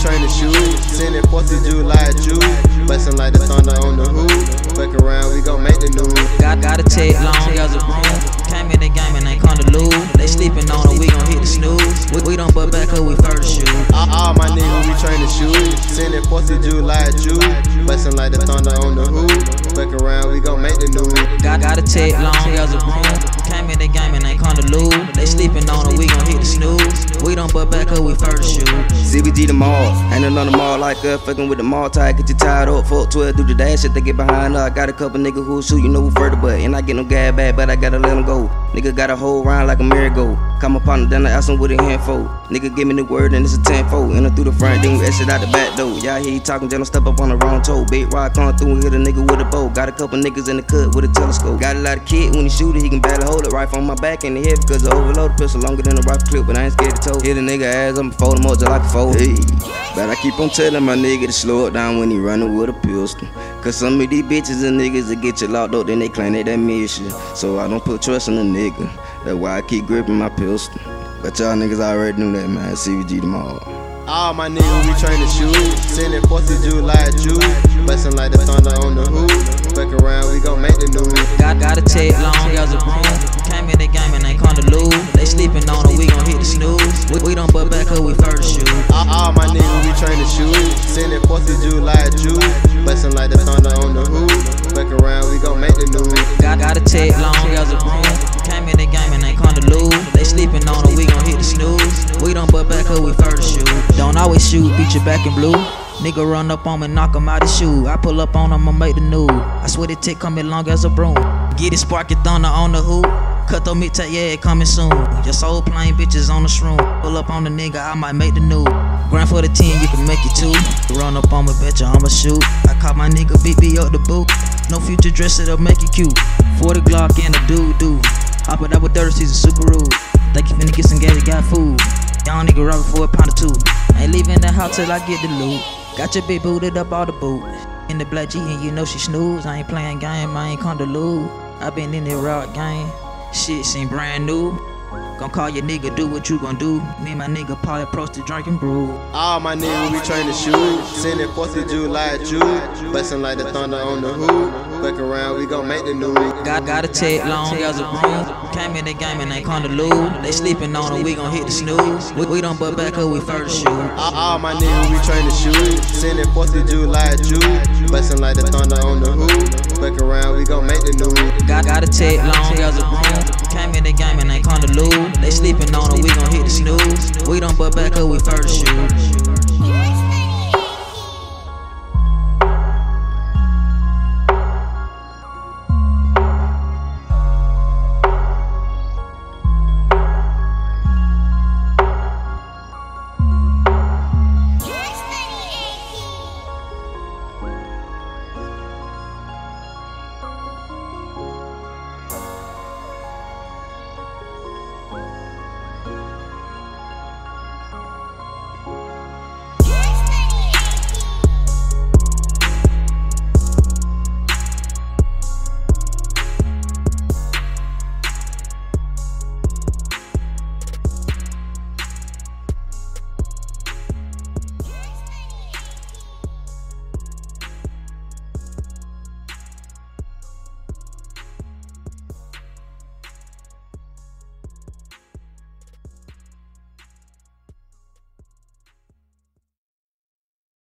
train to shoot. Sending 4th of July Jew. Bustin' like the thunder on the hooch. Fuck around, we gon' make the news. Got, got a take long as a broom. Came in the game and ain't come to lose. They sleeping on it, we gon'. We, we don't butt back up, we first shoot. All, all my niggas, we train to shoot. Sending 4th of July Jew. Bustin' like the thunder on the hooch. Fuck around, we gon' make the news. Got, got a take long as a broom. Came in the game and ain't come to lose. They sleeping on it, we gon' hit the snooze. We don't butt back up, we first shoot. CBG the mall, ain't another mall like us. Fucking with the mall tie, get you tied up. Fuck 12, do the dash shit, they get behind us. I got a couple niggas who shoot, you know who further, but and I get no gas back, but I gotta let them go. Nigga got a whole round like a merry-go. Call my partner down, I ask him what a handful. Nigga give me the word and it's a tenfold. Enter through the front, then we exit out the back door. Y'all hear you talking, just step up on the wrong toe. Big rock come through and hit a nigga with a bow. Got a couple niggas in the cut with a telescope. Got a lot of kid when he shoot it, he can barely hold it. Rifle on my back and the head because I overload the pistol longer than a rifle clip, but I ain't scared to toe. Hit a nigga ass, I'ma fold him up just like a fold. Hey, but I keep on telling my nigga to slow it down when he running with a pistol. Cause some of these bitches and niggas that get you locked up, then they claim they that miss you. So I don't put trust in a nigga. That's why I keep gripping my pistol. But y'all niggas already knew that, man. CVG tomorrow. All my niggas, we train to shoot. Sending 4th of July Jew. Bustin' like the thunder on the hooch. Fuck around, we gon' make the news. Got, got a take long as a broom. Came in the game and ain't come to lose. They sleeping on it, we gon' hit the snooze. We, we don't butt back up, we first shoot. All, all my niggas, we train to shoot. Send Sending 4th of July Jew. Bustin' like the thunder on the hooch. Fuck around, we gon' make the news. Got, got a take long as a broom. Came in the game and ain't come to lose. They sleeping on it, we gon' hit the snooze. We don't butt back up, we first shoot. Don't always shoot, beat your back in blue. Nigga run up on me, knock him out his shoe. I pull up on him, I make the news. I swear the tick coming long as a broom. Get it sparky thunder on the hooch. Cut the meat tape, yeah, it coming soon. Your soul playing bitches on the shroom. Pull up on the nigga, I might make the news. Grind for the 10, you can make it too. Run up on me, betcha I'ma shoot. I caught my nigga BB up the boot. No future dress, it'll make you cute. 40 Glock and a doo doo. Hop it up with 30 season, super rude. Think you finna get some gas, got food. Young nigga robbing for a pound or two. Ain't leaving the house till I get the loot. Got your bitch booted up all the boot. In the black G and you know she snooze. I ain't playing game, I ain't come to lose. I been in the rock game. Shit seem brand new. Gonna call your nigga, do what you gon' do. Me and my nigga probably approach the drinking brew. All my niggas, we train to shoot. Sending 4th of July Jew. Bustin' like the thunder on the hooch. Fuck around, we gon' make the news. Got, got a take long as a broom. Came in the game and ain't come to lose. They sleeping on it, we gon' hit the snooze. We, we don't butt back up, we first shoot. All, all my niggas, we train to shoot. Sending 4th of July Jew. Bustin' like the thunder on the hooch. Fuck around, we gon' make the news. Got, got a take long as a broom. Back up, we first shoot.